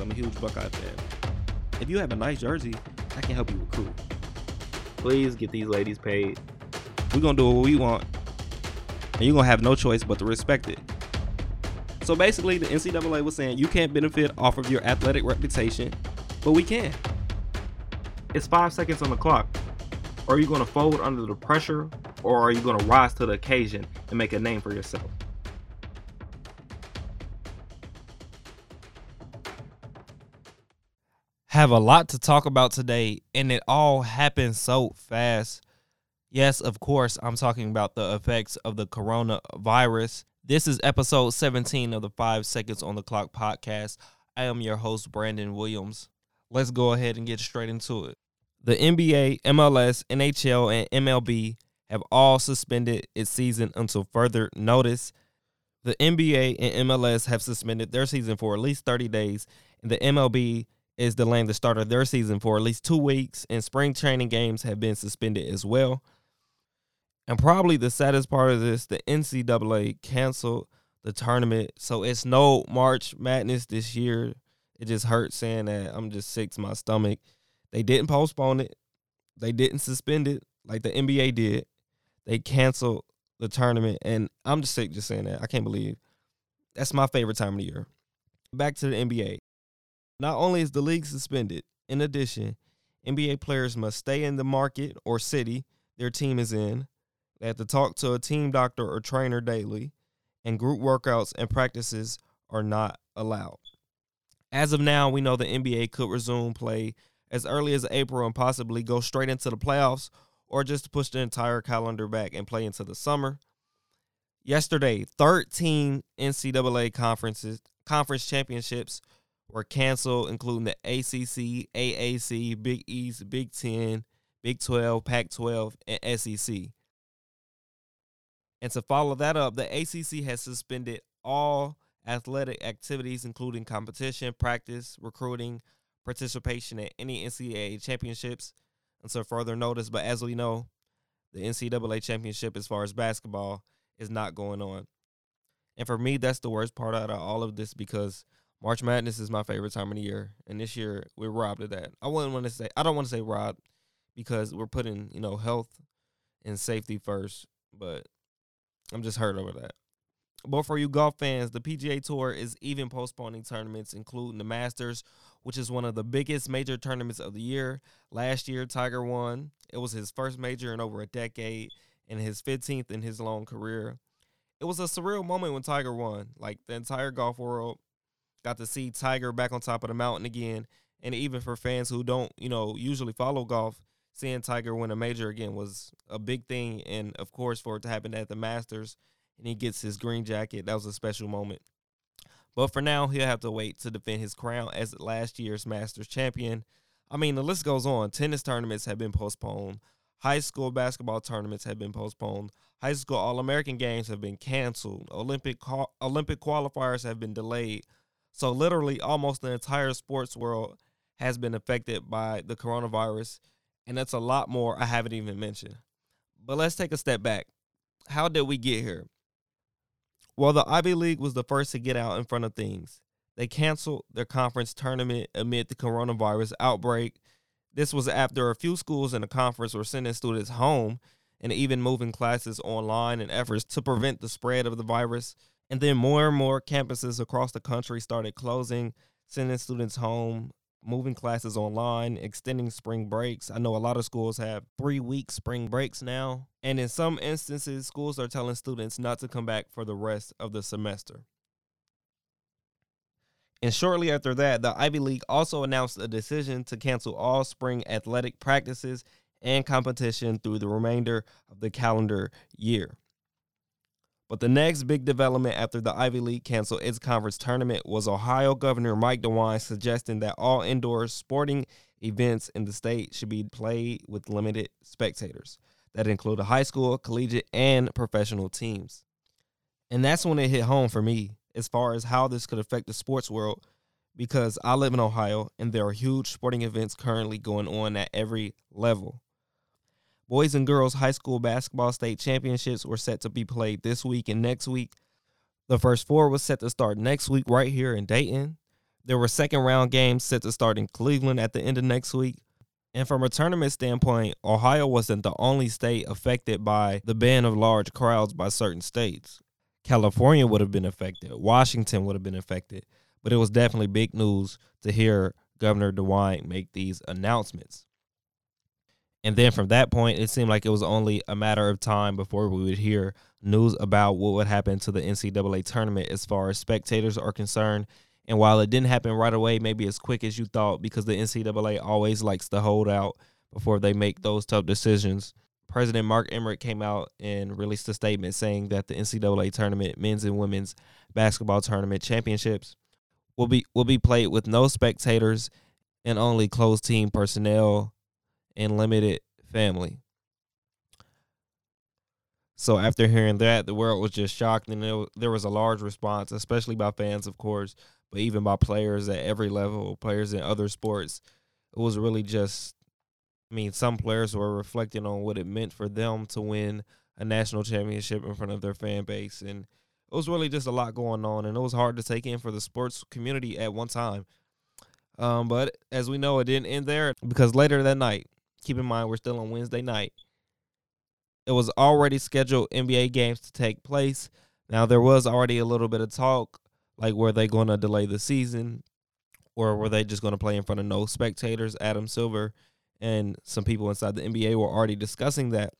I'm a huge Buckeye fan. If you have a nice jersey, I can help you recruit. Please get these ladies paid. We're gonna do what we want, and you're gonna have no choice but to respect it. So basically, the NCAA was saying you can't benefit off of your athletic reputation, but we can. It's five seconds on the clock. Are you going to fold under the pressure, or are you going to rise to the occasion and make a name for yourself? Have a lot to talk about today, and it all happened so fast. Yes, of course, I'm talking about the effects of the coronavirus. This is episode 17 of the Five Seconds on the Clock podcast. I am your host, Brandon Williams. Let's go ahead and get straight into it. The NBA, MLS, NHL, and MLB have all suspended its season until further notice. The NBA and MLS have suspended their season for at least 30 days, and the MLB is delaying the start of their season for at least two weeks, and spring training games have been suspended as well. And probably the saddest part of this, the NCAA canceled the tournament. So it's no March Madness this year. It just hurts saying that. I'm just sick to my stomach. They didn't postpone it. They didn't suspend it like the NBA did. They canceled the tournament, and I'm just sick just saying that. I can't believe that's my favorite time of the year. Back to the NBA. Not only is the league suspended, in addition, NBA players must stay in the market or city their team is in. They have to talk to a team doctor or trainer daily, and group workouts and practices are not allowed. As of now, we know the NBA could resume play as early as April and possibly go straight into the playoffs or just push the entire calendar back and play into the summer. Yesterday, 13 NCAA conferences conference championships were canceled, including the ACC, AAC, Big East, Big 10, Big 12, Pac 12, and SEC. And to follow that up, the ACC has suspended all athletic activities, including competition, practice, recruiting, participation at any NCAA championships until further notice. But as we know, the NCAA championship, as far as basketball, is not going on. And for me, that's the worst part out of all of this because March Madness is my favorite time of the year, and this year we're robbed of that. I wouldn't want to say I don't want to say robbed because we're putting you know health and safety first, but I'm just hurt over that. But for you golf fans, the PGA Tour is even postponing tournaments, including the Masters, which is one of the biggest major tournaments of the year. Last year, Tiger won. It was his first major in over a decade and his 15th in his long career. It was a surreal moment when Tiger won. Like the entire golf world got to see Tiger back on top of the mountain again. And even for fans who don't, you know, usually follow golf, seeing Tiger win a major again was a big thing. And of course, for it to happen at the Masters and he gets his green jacket, that was a special moment. But for now, he'll have to wait to defend his crown as last year's Masters champion. I mean, the list goes on. Tennis tournaments have been postponed. High school basketball tournaments have been postponed. High school All American games have been canceled. Olympic Olympic qualifiers have been delayed. So literally, almost the entire sports world has been affected by the coronavirus, and that's a lot more I haven't even mentioned. But let's take a step back. How did we get here? Well, the Ivy League was the first to get out in front of things. They canceled their conference tournament amid the coronavirus outbreak. This was after a few schools in the conference were sending students home and even moving classes online in efforts to prevent the spread of the virus. And then more and more campuses across the country started closing, sending students home moving classes online, extending spring breaks. I know a lot of schools have three week spring breaks now. And in some instances, schools are telling students not to come back for the rest of the semester. And shortly after that, the Ivy League also announced a decision to cancel all spring athletic practices and competition through the remainder of the calendar year. But the next big development after the Ivy League canceled its conference tournament was Ohio Governor Mike DeWine suggesting that all indoor sporting events in the state should be played with limited spectators that include high school, collegiate, and professional teams. And that's when it hit home for me as far as how this could affect the sports world because I live in Ohio and there are huge sporting events currently going on at every level. Boys and girls high school basketball state championships were set to be played this week and next week. The first four was set to start next week right here in Dayton. There were second round games set to start in Cleveland at the end of next week. And from a tournament standpoint, Ohio wasn't the only state affected by the ban of large crowds by certain states. California would have been affected, Washington would have been affected, but it was definitely big news to hear Governor DeWine make these announcements. And then from that point, it seemed like it was only a matter of time before we would hear news about what would happen to the NCAA tournament as far as spectators are concerned. And while it didn't happen right away, maybe as quick as you thought, because the NCAA always likes to hold out before they make those tough decisions. President Mark Emmert came out and released a statement saying that the NCAA tournament, men's and women's basketball tournament championships, will be will be played with no spectators and only closed team personnel and limited family. So after hearing that, the world was just shocked, and there was a large response, especially by fans, of course, but even by players at every level, players in other sports. It was really just, I mean, some players were reflecting on what it meant for them to win a national championship in front of their fan base, and it was really just a lot going on, and it was hard to take in for the sports community at one time. Um, but as we know, it didn't end there because later that night, keep in mind we're still on Wednesday night. It was already scheduled NBA games to take place. Now there was already a little bit of talk, like were they going to delay the season, or were they just going to play in front of no spectators? Adam Silver and some people inside the NBA were already discussing that.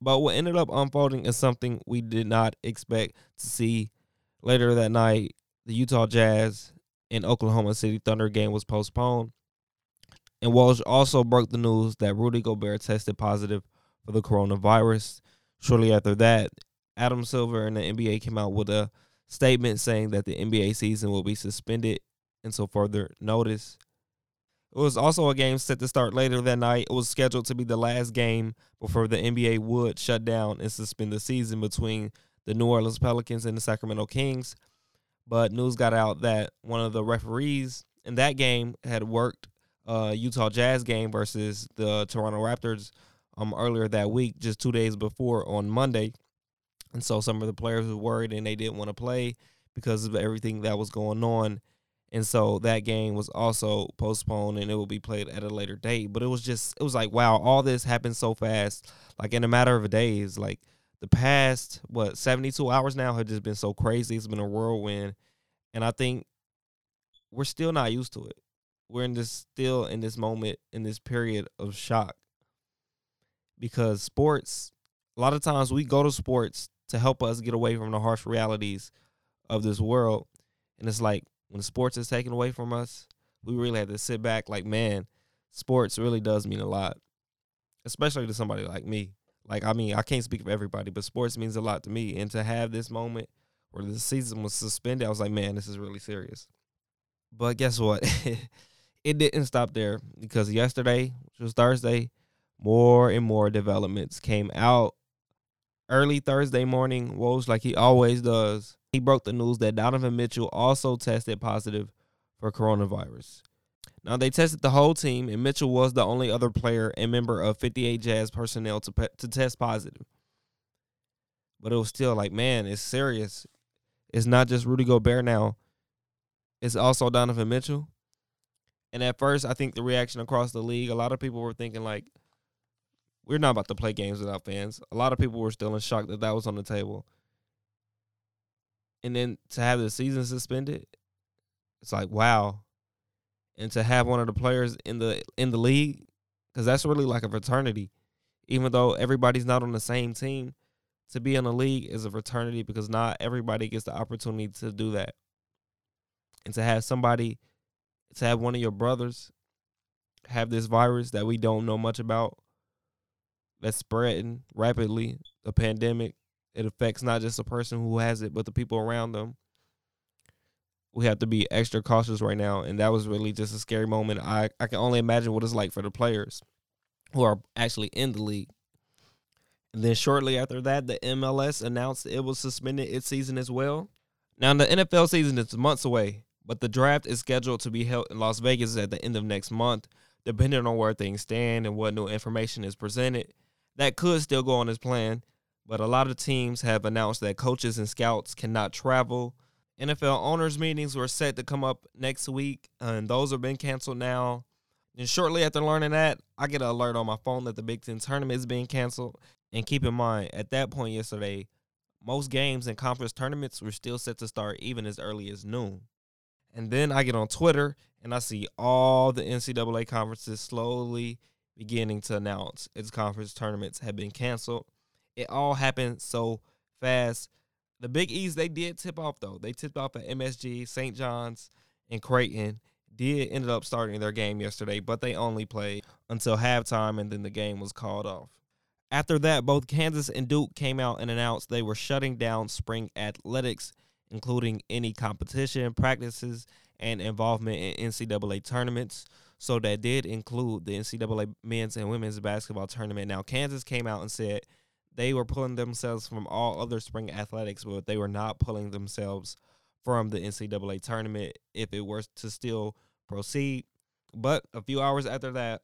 But what ended up unfolding is something we did not expect to see later that night. The Utah Jazz and Oklahoma City Thunder game was postponed. And Woj also broke the news that Rudy Gobert tested positive for the coronavirus. Shortly after that, Adam Silver and the NBA came out with a statement saying that the NBA season will be suspended until further notice. It was also a game set to start later that night. It was scheduled to be the last game before the NBA would shut down and suspend the season between the New Orleans Pelicans and the Sacramento Kings. But news got out that one of the referees in that game had worked uh, Utah Jazz game versus the Toronto Raptors um, earlier that week, just two days before on Monday. And so some of the players were worried and they didn't want to play because of everything that was going on. And so that game was also postponed and it will be played at a later date. But it was just, it was like, wow, all this happened so fast. Like in a matter of days, like the past, what, 72 hours now have just been so crazy. It's been a whirlwind. And I think we're still not used to it we're in this still in this moment in this period of shock. Because sports a lot of times we go to sports to help us get away from the harsh realities of this world. And it's like when sports is taken away from us we really have to sit back like man sports really does mean a lot. Especially to somebody like me. Like i mean i can't speak for everybody but sports means a lot to me. And to have this moment where the season was suspended i was like man this is really serious. But guess what it didn't stop there because yesterday, which was Thursday, more and more developments came out. Early Thursday morning, Woj, like he always does, he broke the news that Donovan Mitchell also tested positive for coronavirus. Now they tested the whole team, and Mitchell was the only other player and member of 58 Jazz personnel to to test positive. But it was still like, man, it's serious. It's not just Rudy Gobert now. It's also Donovan Mitchell. And at first, I think the reaction across the league, a lot of people were thinking like, we're not about to play games without fans. A lot of people were still in shock that that was on the table. And then to have the season suspended, it's like wow. And to have one of the players in the in the league, because that's really like a fraternity. Even though everybody's not on the same team, to be in a league is a fraternity because not everybody gets the opportunity to do that. And to have somebody to have one of your brothers have this virus that we don't know much about that's spreading rapidly, a pandemic. It affects not just the person who has it, but the people around them. We have to be extra cautious right now, and that was really just a scary moment. I, I can only imagine what it's like for the players who are actually in the league. And then shortly after that, the MLS announced it was suspended its season as well. Now the NFL season is months away, but the draft is scheduled to be held in Las Vegas at the end of next month, depending on where things stand and what new information is presented. That could still go on as planned, but a lot of teams have announced that coaches and scouts cannot travel NFL owners meetings were set to come up next week, and those have been canceled now. And shortly after learning that, I get an alert on my phone that the Big Ten tournament is being canceled. And keep in mind, at that point yesterday, most games and conference tournaments were still set to start even as early as noon. And then I get on Twitter and I see all the NCAA conferences slowly beginning to announce its conference tournaments have been canceled. It all happened so fast. The Big East, they did tip off though. They tipped off at MSG, St. John's, and Creighton. Did ended up starting their game yesterday, but they only played until halftime and then the game was called off. After that, both Kansas and Duke came out and announced they were shutting down spring athletics, including any competition, practices, and involvement in NCAA tournaments. So that did include the NCAA men's and women's basketball tournament. Now, Kansas came out and said they were pulling themselves from all other spring athletics, but they were not pulling themselves from the NCAA tournament if it were to still proceed. But a few hours after that,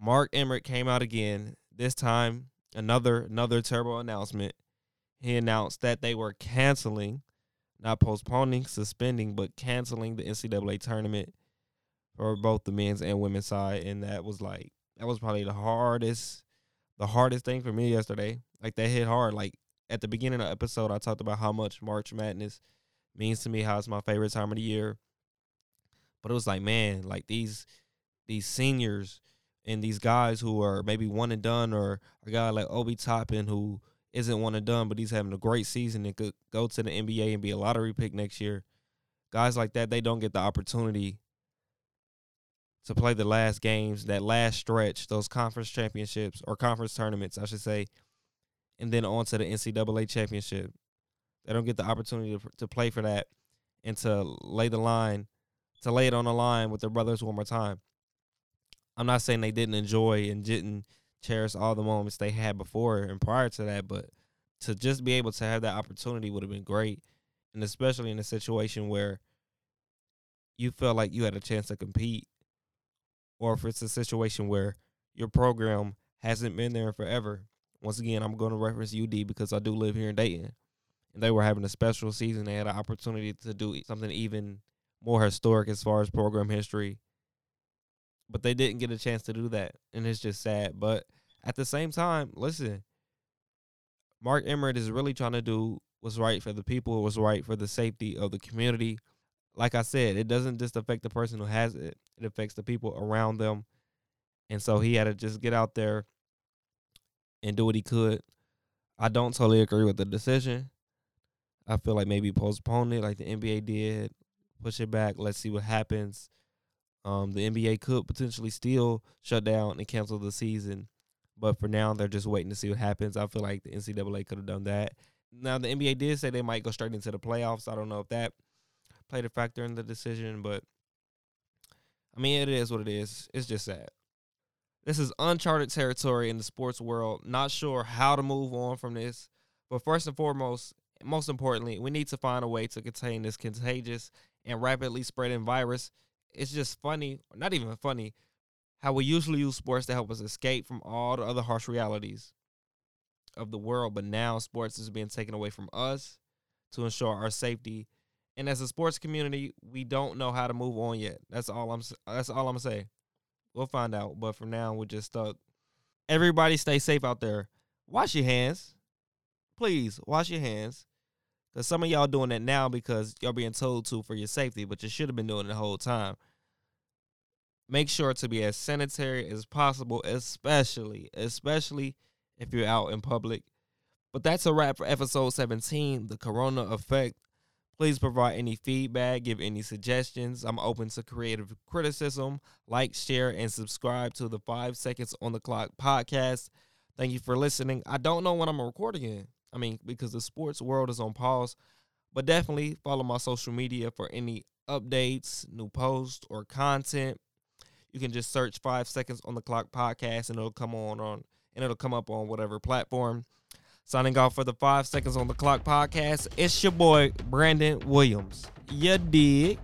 Mark Emmert came out again. This time, another another terrible announcement. He announced that they were canceling, not postponing, suspending, but canceling the NCAA tournament for both the men's and women's side, and that was like that was probably the hardest, the hardest thing for me yesterday. Like that hit hard. Like at the beginning of the episode, I talked about how much March Madness means to me, how it's my favorite time of the year. But it was like, man, like these these seniors and these guys who are maybe one and done, or a guy like Obi Toppin who isn't one and done, but he's having a great season and could go to the NBA and be a lottery pick next year. Guys like that, they don't get the opportunity to play the last games, that last stretch, those conference championships or conference tournaments, I should say, and then on to the NCAA championship. They don't get the opportunity to, to play for that and to lay the line, to lay it on the line with their brothers one more time. I'm not saying they didn't enjoy and didn't cherish all the moments they had before and prior to that, but to just be able to have that opportunity would have been great. And especially in a situation where you felt like you had a chance to compete or if it's a situation where your program hasn't been there forever. Once again, I'm going to reference UD because I do live here in Dayton. And they were having a special season. They had an opportunity to do something even more historic as far as program history. But they didn't get a chance to do that. And it's just sad. But at the same time, listen, Mark Emmert is really trying to do what's right for the people, what's right for the safety of the community, like I said, it doesn't just affect the person who has it, it affects the people around them. And so he had to just get out there and do what he could. I don't totally agree with the decision. I feel like maybe postpone it like the NBA did, push it back, let's see what happens. Um, the NBA could potentially still shut down and cancel the season. But for now, they're just waiting to see what happens. I feel like the NCAA could have done that. Now, the NBA did say they might go straight into the playoffs. I don't know if that played a factor in the decision, but I mean, it is what it is. It's just sad. This is uncharted territory in the sports world. Not sure how to move on from this, but first and foremost, most importantly, we need to find a way to contain this contagious and rapidly spreading virus. It's just funny, not even funny, how we usually use sports to help us escape from all the other harsh realities of the world, but now sports is being taken away from us to ensure our safety and as a sports community, we don't know how to move on yet. That's all I'm. That's all I'm gonna say. We'll find out. But for now, we're just stuck. Everybody, stay safe out there. Wash your hands, please. Wash your hands, because some of y'all doing that now because y'all being told to for your safety, but you should have been doing it the whole time. Make sure to be as sanitary as possible, especially, especially if you're out in public. But that's a wrap for episode 17, the Corona Effect. Please provide any feedback, give any suggestions. I'm open to creative criticism. Like, share, and subscribe to the Five Seconds on the Clock podcast. Thank you for listening. I don't know when I'm recording it. I mean, because the sports world is on pause, but definitely follow my social media for any updates, new posts, or content. You can just search Five Seconds on the Clock podcast, and it'll come on on and it'll come up on whatever platform. Signing off for the Five Seconds on the Clock podcast, it's your boy, Brandon Williams. You dig?